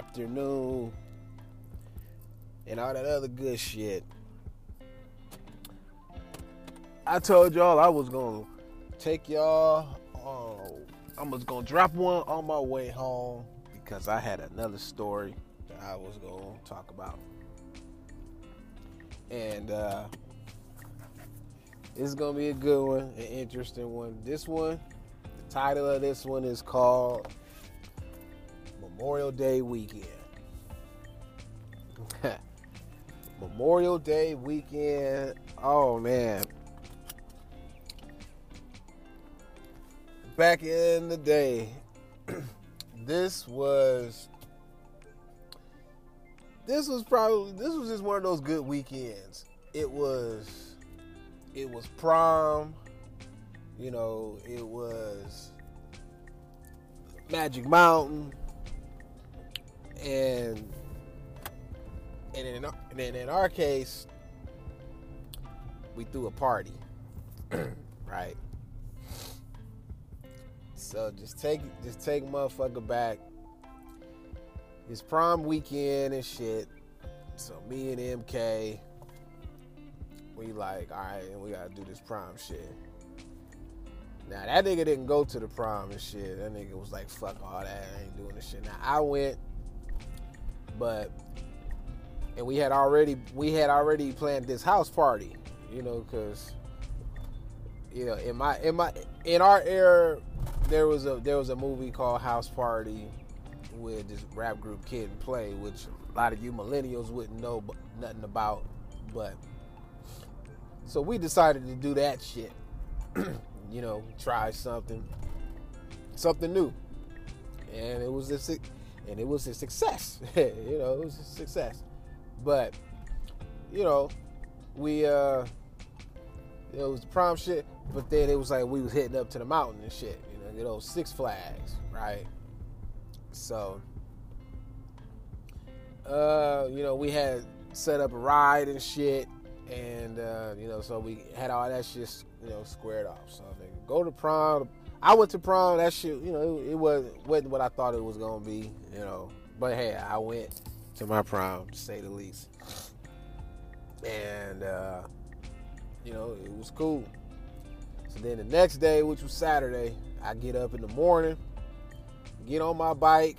afternoon, and all that other good shit. I told y'all I was gonna take y'all. Uh, I was gonna drop one on my way home because I had another story that I was gonna talk about, and uh, it's gonna be a good one, an interesting one. This one, the title of this one is called Memorial Day Weekend. Memorial Day weekend. Oh man. Back in the day, this was this was probably this was just one of those good weekends. It was it was prom, you know, it was Magic Mountain, and and in, and in our case, we threw a party, right? So just take just take motherfucker back. It's prom weekend and shit. So me and MK, we like, all right, and we gotta do this prom shit. Now that nigga didn't go to the prom and shit. That nigga was like, fuck all that, I ain't doing this shit. Now I went, but and we had already we had already planned this house party, you know, because you know in my in my in our era there was a there was a movie called House Party with this rap group Kid and Play, which a lot of you millennials wouldn't know nothing about, but so we decided to do that shit. you know, try something, something new, and it was a and it was a success. you know, it was a success. But you know, we uh, it was the prom shit. But then it was like we was heading up to the mountain and shit. You know, get those Six Flags, right? So, uh, you know, we had set up a ride and shit, and uh, you know, so we had all that shit, you know, squared off. So they go to prom. I went to prom. That shit, you know, it, it was wasn't what I thought it was gonna be, you know. But hey, I went to my prom, to say the least. And uh, you know, it was cool. So then the next day, which was Saturday, I get up in the morning, get on my bike,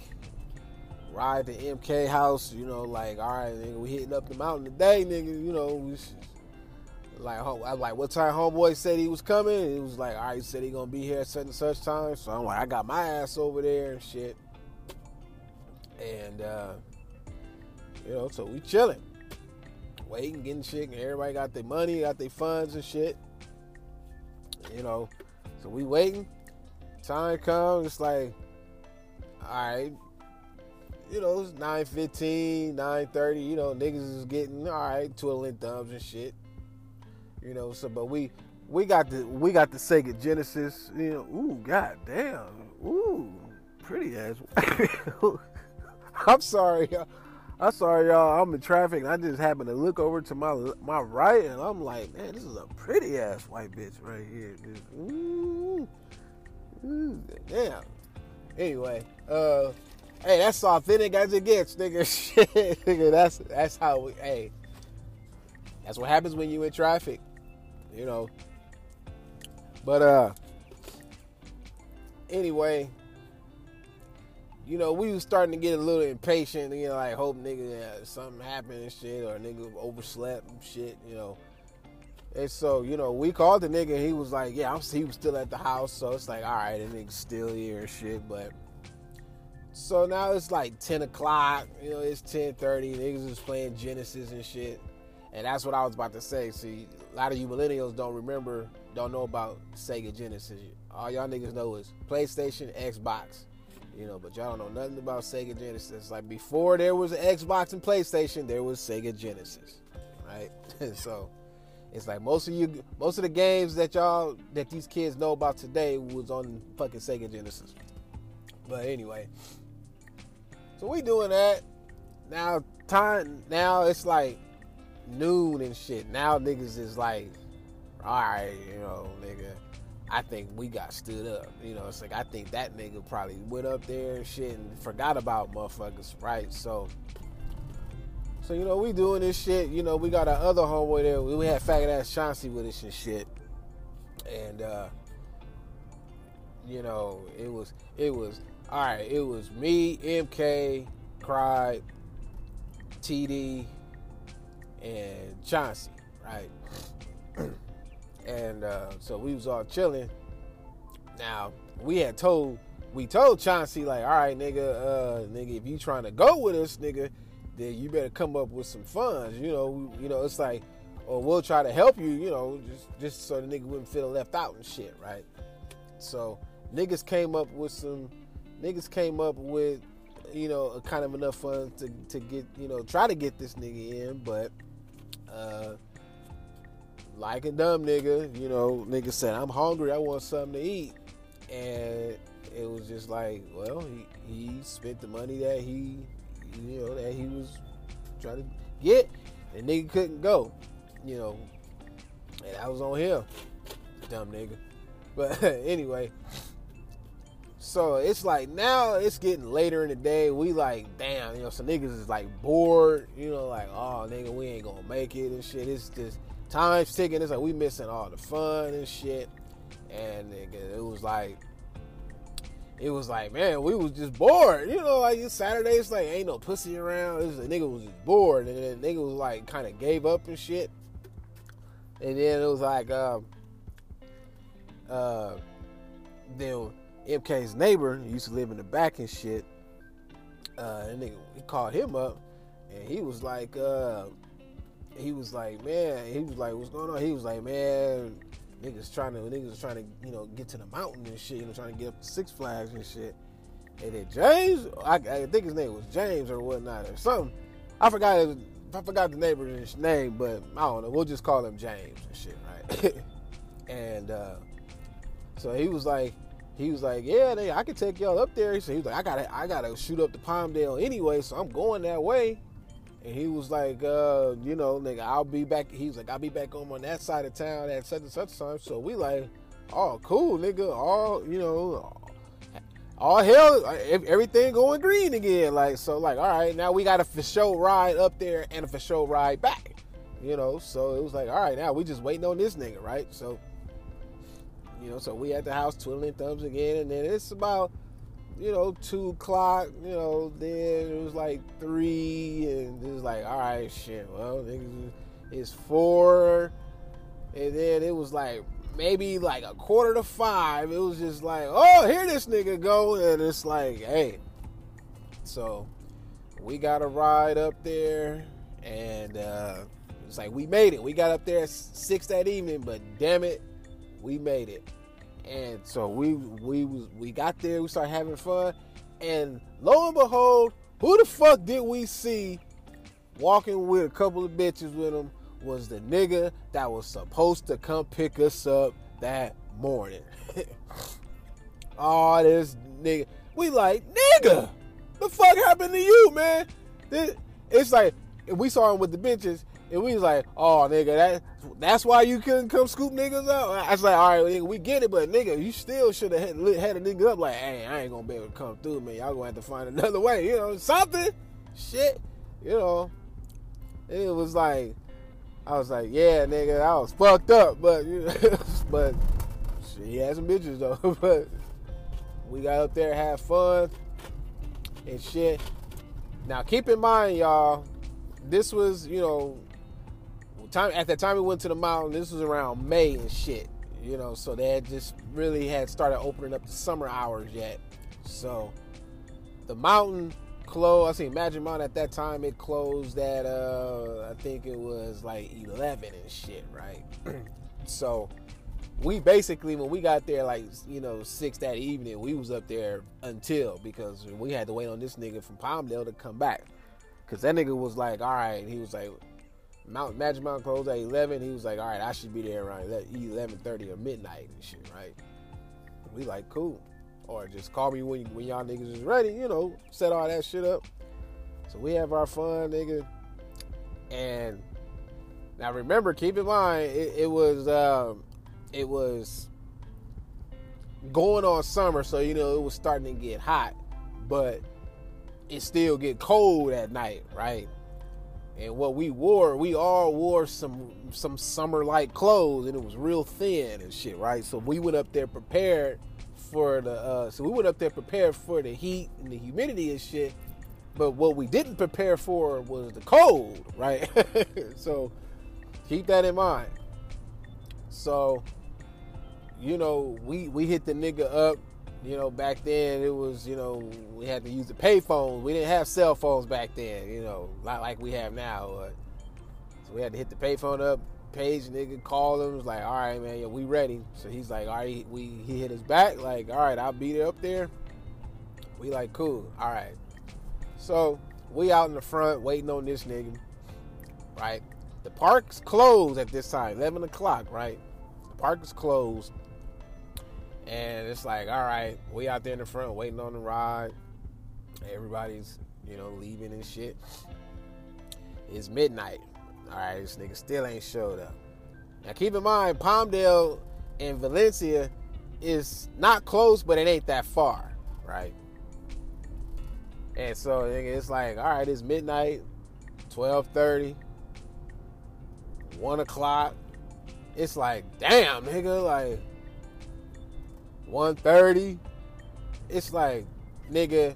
ride to MK house, you know, like, all right, nigga, we hitting up the mountain today, nigga, you know, we like I was like, what time homeboy said he was coming? He was like, all right, he said he gonna be here at such and such time. So I'm like, I got my ass over there and shit. And uh, you know, so we chilling, waiting, getting shit, and everybody got their money, got their funds and shit. You know, so we waiting. Time comes, it's like, all right, you know, it's 9.15, 9.30, you know, niggas is getting, all right, twiddling thumbs and shit. You know, so, but we, we got the, we got the Sega Genesis, you know, ooh, god damn, ooh, pretty ass. I'm sorry, I'm sorry, y'all. I'm in traffic, and I just happened to look over to my my right, and I'm like, man, this is a pretty ass white bitch right here. Just, ooh, ooh, damn. Anyway, uh, hey, that's authentic as it gets, nigga. Shit, nigga. That's that's how we. Hey, that's what happens when you in traffic, you know. But uh, anyway, you know, we was starting to get a little impatient, you know, like hope nigga yeah, something happened and shit, or nigga overslept and shit, you know. And so, you know, we called the nigga he was like, yeah, I'm, he was still at the house. So it's like, all right, the nigga's still here and shit. But so now it's like 10 o'clock, you know, it's 10.30, niggas is playing Genesis and shit. And that's what I was about to say. See, a lot of you millennials don't remember, don't know about Sega Genesis. All y'all niggas know is PlayStation, Xbox. You know, but y'all don't know nothing about Sega Genesis. Like before there was Xbox and PlayStation, there was Sega Genesis, right? so it's like most of you, most of the games that y'all that these kids know about today was on fucking Sega Genesis. But anyway, so we doing that now. Time now it's like noon and shit. Now niggas is like, all right, you know, nigga, I think we got stood up. You know, it's like I think that nigga probably went up there and shit and forgot about motherfuckers, right? So, so you know, we doing this shit. You know, we got our other homeboy there. We had faggot ass Chauncey with us and shit, and uh, you know, it was it was all right. It was me, MK, Cried, TD, and Chauncey, right? and uh, so we was all chilling. Now we had told we told Chauncey like, all right, nigga, uh, nigga, if you trying to go with us, nigga, then you better come up with some funds. You know, you know, it's like, or we'll try to help you. You know, just just so the nigga wouldn't feel left out and shit, right? So niggas came up with some niggas came up with you know kind of enough funds to to get you know try to get this nigga in, but. Like a dumb nigga, you know, nigga said, I'm hungry, I want something to eat. And it was just like, well, he, he spent the money that he, you know, that he was trying to get, and nigga couldn't go, you know. And I was on him, dumb nigga. But anyway, so it's like now it's getting later in the day. We like, damn, you know, some niggas is like bored, you know, like, oh nigga, we ain't gonna make it and shit. It's just time's ticking. It's like we missing all the fun and shit. And nigga, it was like, it was like, man, we was just bored. You know, like Saturday, it's like ain't no pussy around. A nigga was just bored, and then nigga was like kind of gave up and shit. And then it was like, um, uh, then MK's neighbor used to live in the back and shit. Uh, and nigga, he called him up, and he was like, uh, he was like, man, he was like, what's going on? He was like, man, niggas trying to niggas trying to you know get to the mountain and shit, you know, trying to get up to Six Flags and shit. And then James, I, I think his name was James or whatnot or something. I forgot his, I forgot the neighbor's name, but I don't know. We'll just call him James and shit, right? and uh, so he was like, he was like, yeah, they, I can take y'all up there. So he was like, I gotta, I gotta shoot up to Palmdale anyway, so I'm going that way. And he was like, uh, you know, nigga, I'll be back. He was like, I'll be back home on that side of town at such and such time. So we like, oh, cool, nigga. All, you know, all hell, everything going green again. Like, so, like, all right, now we got a for show ride up there and a for show ride back. You know, so it was like, all right, now we just waiting on this nigga, right? So, you know, so we at the house twiddling thumbs again, and then it's about you know, two o'clock, you know, then it was like three, and it was like, all right, shit, well, it's four, and then it was like maybe like a quarter to five. It was just like, oh, here this nigga go, and it's like, hey, so we got a ride up there, and uh, it's like we made it. We got up there at six that evening, but damn it, we made it. And so we we was we got there, we started having fun, and lo and behold, who the fuck did we see walking with a couple of bitches with him was the nigga that was supposed to come pick us up that morning. oh, this nigga. We like, nigga, the fuck happened to you, man? it's like, we saw him with the bitches, and we was like, oh nigga, that that's why you couldn't come scoop niggas up. I was like, all right, nigga, we get it, but nigga, you still should have had, had a nigga up like, hey, I ain't gonna be able to come through, man. Y'all gonna have to find another way, you know, something, shit, you know. It was like, I was like, yeah, nigga, I was fucked up, but you know, but shit, he had some bitches though, but we got up there, had fun and shit. Now keep in mind, y'all, this was, you know, time at that time we went to the mountain. This was around May and shit, you know. So they had just really had started opening up the summer hours yet. So the mountain closed. I see Magic Mountain at that time it closed at uh I think it was like eleven and shit, right? so we basically when we got there like you know six that evening we was up there until because we had to wait on this nigga from Palmdale to come back because that nigga was like all right he was like Mount Magic Mountain closed at 11. He was like, all right, I should be there around 11:30 or midnight and shit, right? We like cool, or just call me when when y'all niggas is ready. You know, set all that shit up. So we have our fun, nigga. And now remember, keep in mind, it, it was um, it was going on summer, so you know it was starting to get hot, but it still get cold at night, right? And what we wore, we all wore some some summer like clothes, and it was real thin and shit, right? So we went up there prepared for the uh, so we went up there prepared for the heat and the humidity and shit. But what we didn't prepare for was the cold, right? so keep that in mind. So, you know, we we hit the nigga up. You know, back then it was, you know, we had to use the payphones. We didn't have cell phones back then, you know, not like we have now. But, so we had to hit the payphone up, page nigga, call him, was like, all right, man, yeah, we ready. So he's like, all right, we he hit his back, like, all right, I'll beat it up there. We like, cool, all right. So we out in the front waiting on this nigga, right? The park's closed at this time, 11 o'clock, right? The park is closed. And it's like, all right, we out there in the front waiting on the ride. Everybody's, you know, leaving and shit. It's midnight. All right, this nigga still ain't showed up. Now keep in mind, Palmdale and Valencia is not close, but it ain't that far, right? And so it's like, all right, it's midnight, 1230, 1 o'clock. It's like, damn, nigga, like 130. It's like, nigga,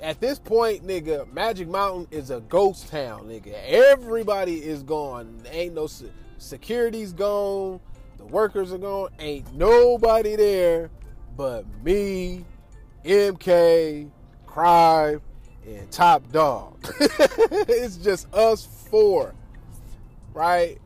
at this point, nigga, Magic Mountain is a ghost town, nigga. Everybody is gone. Ain't no se- security's gone. The workers are gone. Ain't nobody there but me, MK, Crive, and Top Dog. it's just us four, right?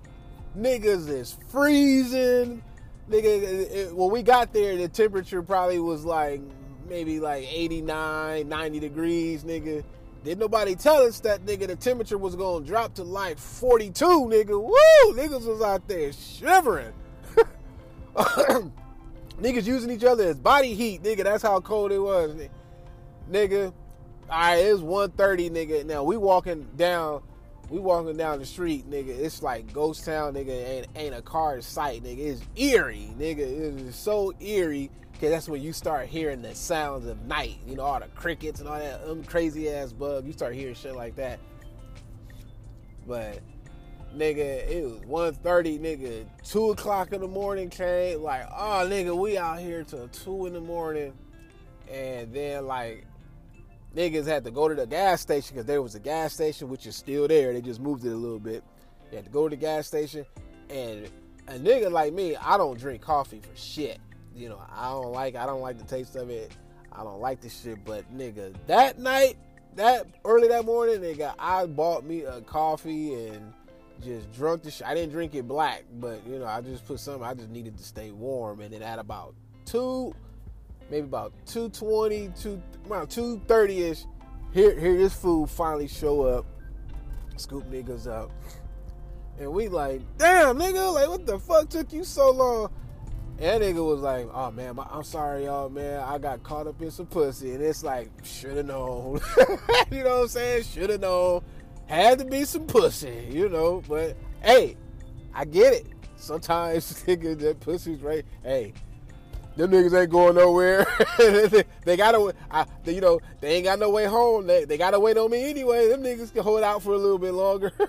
Niggas is freezing. Nigga, when we got there, the temperature probably was like maybe like 89, 90 degrees, nigga. Did nobody tell us that nigga the temperature was gonna drop to like 42, nigga? Woo! Niggas was out there shivering. Niggas using each other as body heat, nigga. That's how cold it was, nigga. All right, it it's 1:30, nigga. Now we walking down, we walking down the street, nigga. It's like ghost town, nigga. Ain't ain't a car in sight, nigga. It's eerie, nigga. It is so eerie because that's when you start hearing the sounds of night. You know, all the crickets and all that um, crazy ass bug. You start hearing shit like that. But nigga, it was 1.30, nigga. Two o'clock in the morning came. Like, oh nigga, we out here till two in the morning. And then like niggas had to go to the gas station because there was a gas station which is still there. They just moved it a little bit. They had to go to the gas station and a nigga like me, I don't drink coffee for shit. You know, I don't like I don't like the taste of it. I don't like this shit, but nigga, that night, that early that morning, nigga, I bought me a coffee and just drunk the shit. I didn't drink it black, but you know, I just put some. I just needed to stay warm, and then at about two, maybe about two twenty, two around two thirty ish, here here this food finally show up, scoop niggas up, and we like, damn nigga, like what the fuck took you so long? And nigga was like, "Oh man, I'm sorry, y'all, man. I got caught up in some pussy, and it's like, should have known. you know what I'm saying? Should have known. Had to be some pussy, you know. But hey, I get it. Sometimes nigga, that pussy's right. Hey, them niggas ain't going nowhere. they gotta, you know, they ain't got no way home. They, they gotta wait on me anyway. Them niggas can hold out for a little bit longer.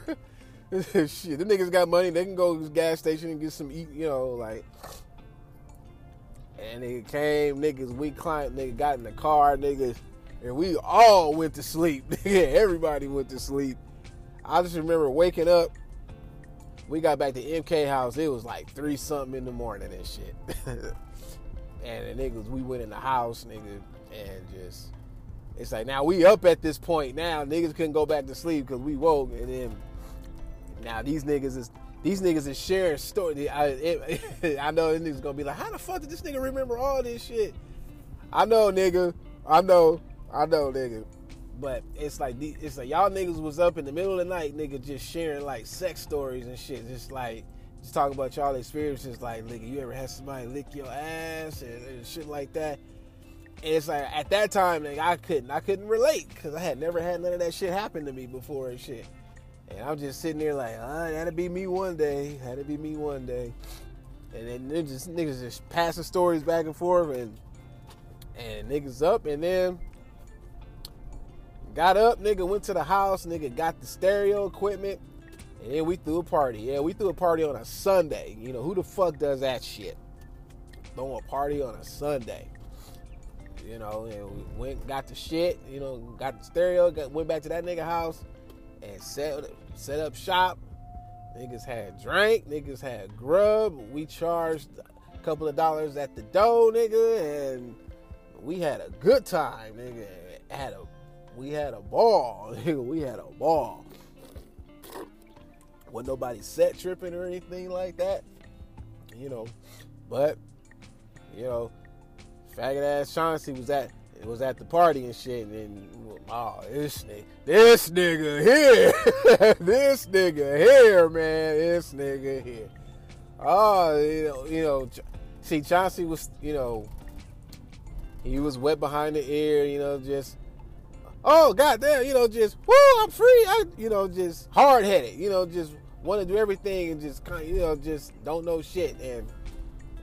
Shit, them niggas got money. They can go to the gas station and get some eat. You know, like and it came, niggas, we climbed, nigga got in the car, niggas, and we all went to sleep. Everybody went to sleep. I just remember waking up. We got back to MK house. It was like three something in the morning and shit. And the niggas, we went in the house, nigga, and just it's like now we up at this point. Now niggas couldn't go back to sleep because we woke, and then now these niggas is these niggas is sharing story. I, it, I know this niggas gonna be like, how the fuck did this nigga remember all this shit? I know, nigga. I know. I know, nigga. But it's like it's like y'all niggas was up in the middle of the night, nigga, just sharing like sex stories and shit. Just like just talking about y'all experiences. Like, nigga, you ever had somebody lick your ass and, and shit like that? And it's like at that time, nigga, I couldn't I couldn't relate because I had never had none of that shit happen to me before and shit. And I'm just sitting there like, ah, that'll be me one day. That'll be me one day. and then niggas, niggas just passing stories back and forth, and and niggas up, and then got up, nigga went to the house, nigga got the stereo equipment, then we threw a party. Yeah, we threw a party on a Sunday. You know who the fuck does that shit? Throw a party on a Sunday. You know, and we went, got the shit. You know, got the stereo, got, went back to that nigga house, and set set up shop. Niggas had drink, niggas had grub. We charged a couple of dollars at the dough, nigga, and we had a good time, nigga. Had a we had a ball, nigga. We had a ball. Wasn't nobody set tripping or anything like that, you know. But you know, faggot ass Chauncey was at it was at the party and shit, and oh, this nigga, this nigga here, this nigga here, man, this nigga here. Oh, you know, you know, see, Chauncey was, you know, he was wet behind the ear, you know, just, oh, goddamn, you know, just, woo, I'm free, I, you know, just hard headed, you know, just want to do everything and just kind, of, you know, just don't know shit and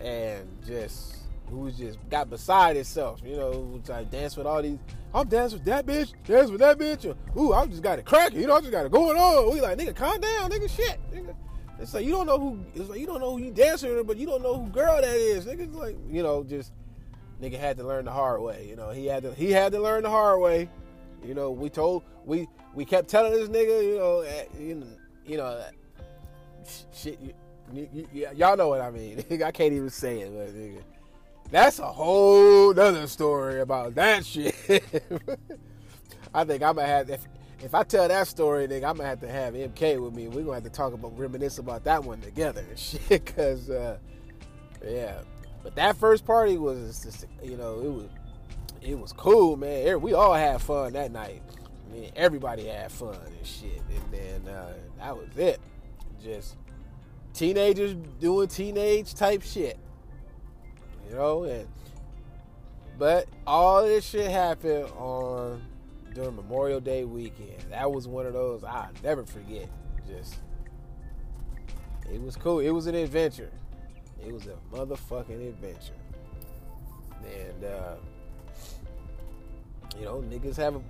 and just who just got beside itself, you know, like dance with all these. I'm dancing with that bitch, dance with that bitch. Or, Ooh, I just got it cracking, you know, I just got it going on. We like, nigga, calm down, nigga, shit, nigga. It's like you don't know who. It's like you don't know who you dancing with, but you don't know who girl that is. Nigga, like you know, just nigga had to learn the hard way. You know, he had to he had to learn the hard way. You know, we told we we kept telling this nigga, you know, eh, you know, you know, shit. You, you, you, y'all know what I mean. I can't even say it, but nigga that's a whole other story about that shit. I think I'm gonna have if if I tell that story, nigga, I'm gonna have to have MK with me. We're gonna have to talk about reminisce about that one together shit. Cause uh, yeah, but that first party was just, you know it was it was cool, man. We all had fun that night. I mean, everybody had fun and shit. And then uh, that was it. Just teenagers doing teenage type shit you know. And but all this shit happened on during Memorial Day weekend. That was one of those I'll never forget. Just it was cool. It was an adventure. It was a motherfucking adventure. And uh, you know, niggas have a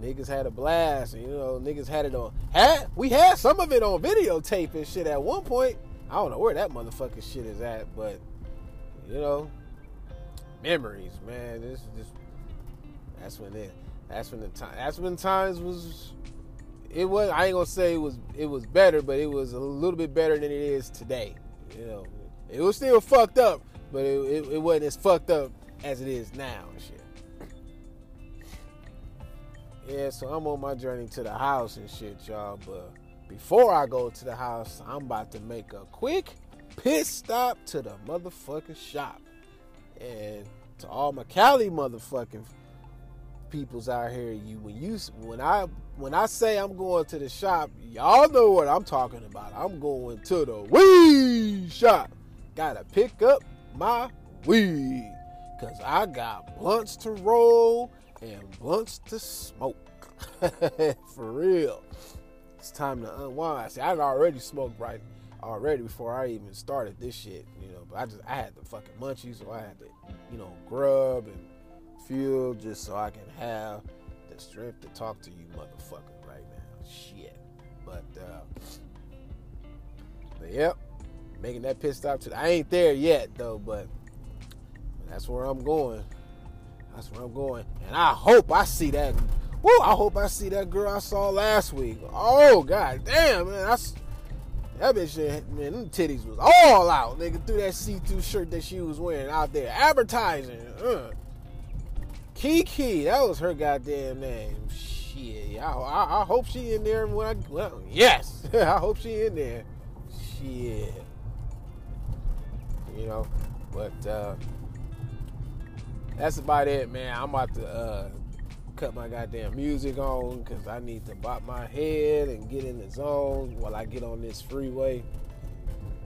niggas had a blast. And, you know, niggas had it on. Had we had some of it on videotape and shit at one point. I don't know where that motherfucking shit is at, but you know, memories, man. This is just that's when it that's when the time that's when times was it was I ain't gonna say it was it was better, but it was a little bit better than it is today. You know, it was still fucked up, but it, it, it wasn't as fucked up as it is now shit. Yeah, so I'm on my journey to the house and shit, y'all. But before I go to the house, I'm about to make a quick pit stop to the motherfucking shop. And to all my Cali motherfucking peoples out here, you when you when I when I say I'm going to the shop, y'all know what I'm talking about. I'm going to the weed shop. Gotta pick up my weed. Cause I got blunts to roll and blunts to smoke. For real. It's time to unwind. See, I'd already smoked right already before I even started this shit, you know. But I just I had the fucking munchies, so I had to, you know, grub and fuel just so I can have the strength to talk to you motherfuckers right now. Shit. But uh but yep, making that pit stop to I ain't there yet though, but that's where I'm going. That's where I'm going. And I hope I see that Woo, I hope I see that girl I saw last week. Oh god damn, man. That's that bitch, man, them titties was all out, nigga, through that see-through shirt that she was wearing out there, advertising. Uh. Kiki, that was her goddamn name. Shit, I, I, I hope she in there when I, well, yes, I hope she in there. Shit. You know, but uh, that's about it, man. I'm about to uh, cut my goddamn music on because I need to bop my head and get in the zone while I get on this freeway.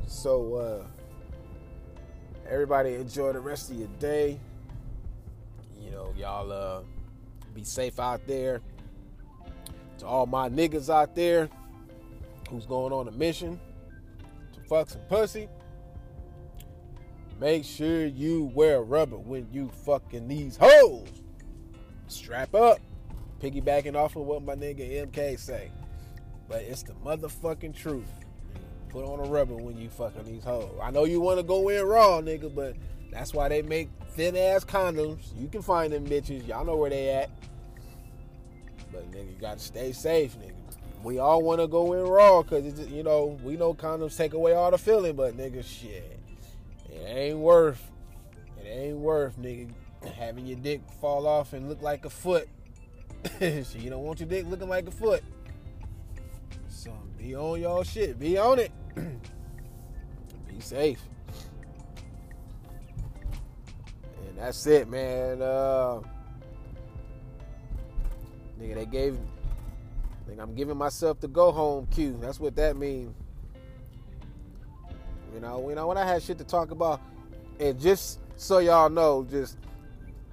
So, uh, everybody enjoy the rest of your day. You know, y'all uh, be safe out there. To all my niggas out there who's going on a mission to fuck some pussy, Make sure you wear rubber when you fucking these hoes. Strap up. Piggybacking off of what my nigga MK say. But it's the motherfucking truth. Put on a rubber when you fucking these hoes. I know you want to go in raw, nigga, but that's why they make thin ass condoms. You can find them bitches. Y'all know where they at. But nigga, you gotta stay safe, nigga. We all want to go in raw because you know we know condoms take away all the feeling, but nigga, shit, it ain't worth. It ain't worth, nigga, having your dick fall off and look like a foot. so you don't want your dick looking like a foot. So be on y'all shit. Be on it. be safe. And that's it, man. Uh, nigga, they gave Think I'm giving myself the go home cue. That's what that means. You know, you know when I had shit to talk about, and just so y'all know, just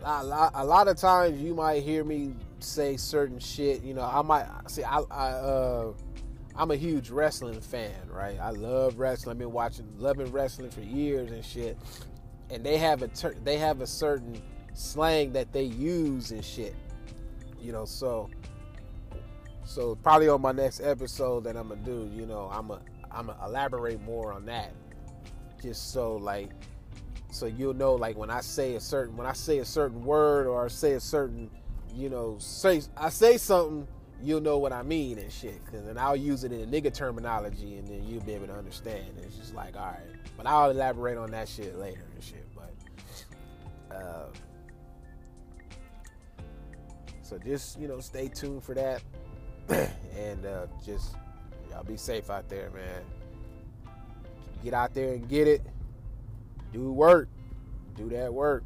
a lot, a lot of times you might hear me say certain shit. You know, I might see I, I uh, I'm a huge wrestling fan, right? I love wrestling. I've been watching, loving wrestling for years and shit. And they have a ter- they have a certain slang that they use and shit. You know, so so probably on my next episode that I'm gonna do, you know, I'm gonna I'm gonna elaborate more on that, just so like, so you'll know like when I say a certain when I say a certain word or I say a certain, you know, say I say something, you'll know what I mean and shit. Cause then I'll use it in a nigga terminology and then you'll be able to understand. It's just like all right, but I'll elaborate on that shit later and shit. But. Uh, so just you know, stay tuned for that. and uh, just y'all be safe out there, man. Get out there and get it. Do work. Do that work.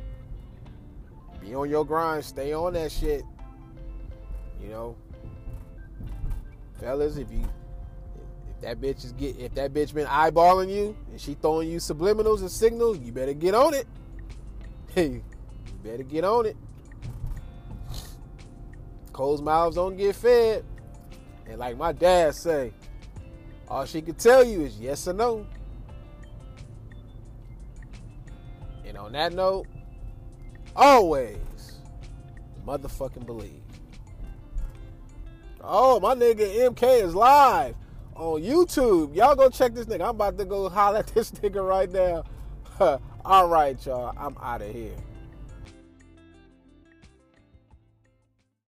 Be on your grind. Stay on that shit. You know, fellas, if you if that bitch is get if that bitch been eyeballing you and she throwing you subliminals and signals, you better get on it. Hey, you better get on it. Closed mouths don't get fed. And like my dad say, all she can tell you is yes or no. On that note, always motherfucking believe. Oh, my nigga MK is live on YouTube. Y'all go check this nigga. I'm about to go holler at this nigga right now. All right, y'all. I'm out of here.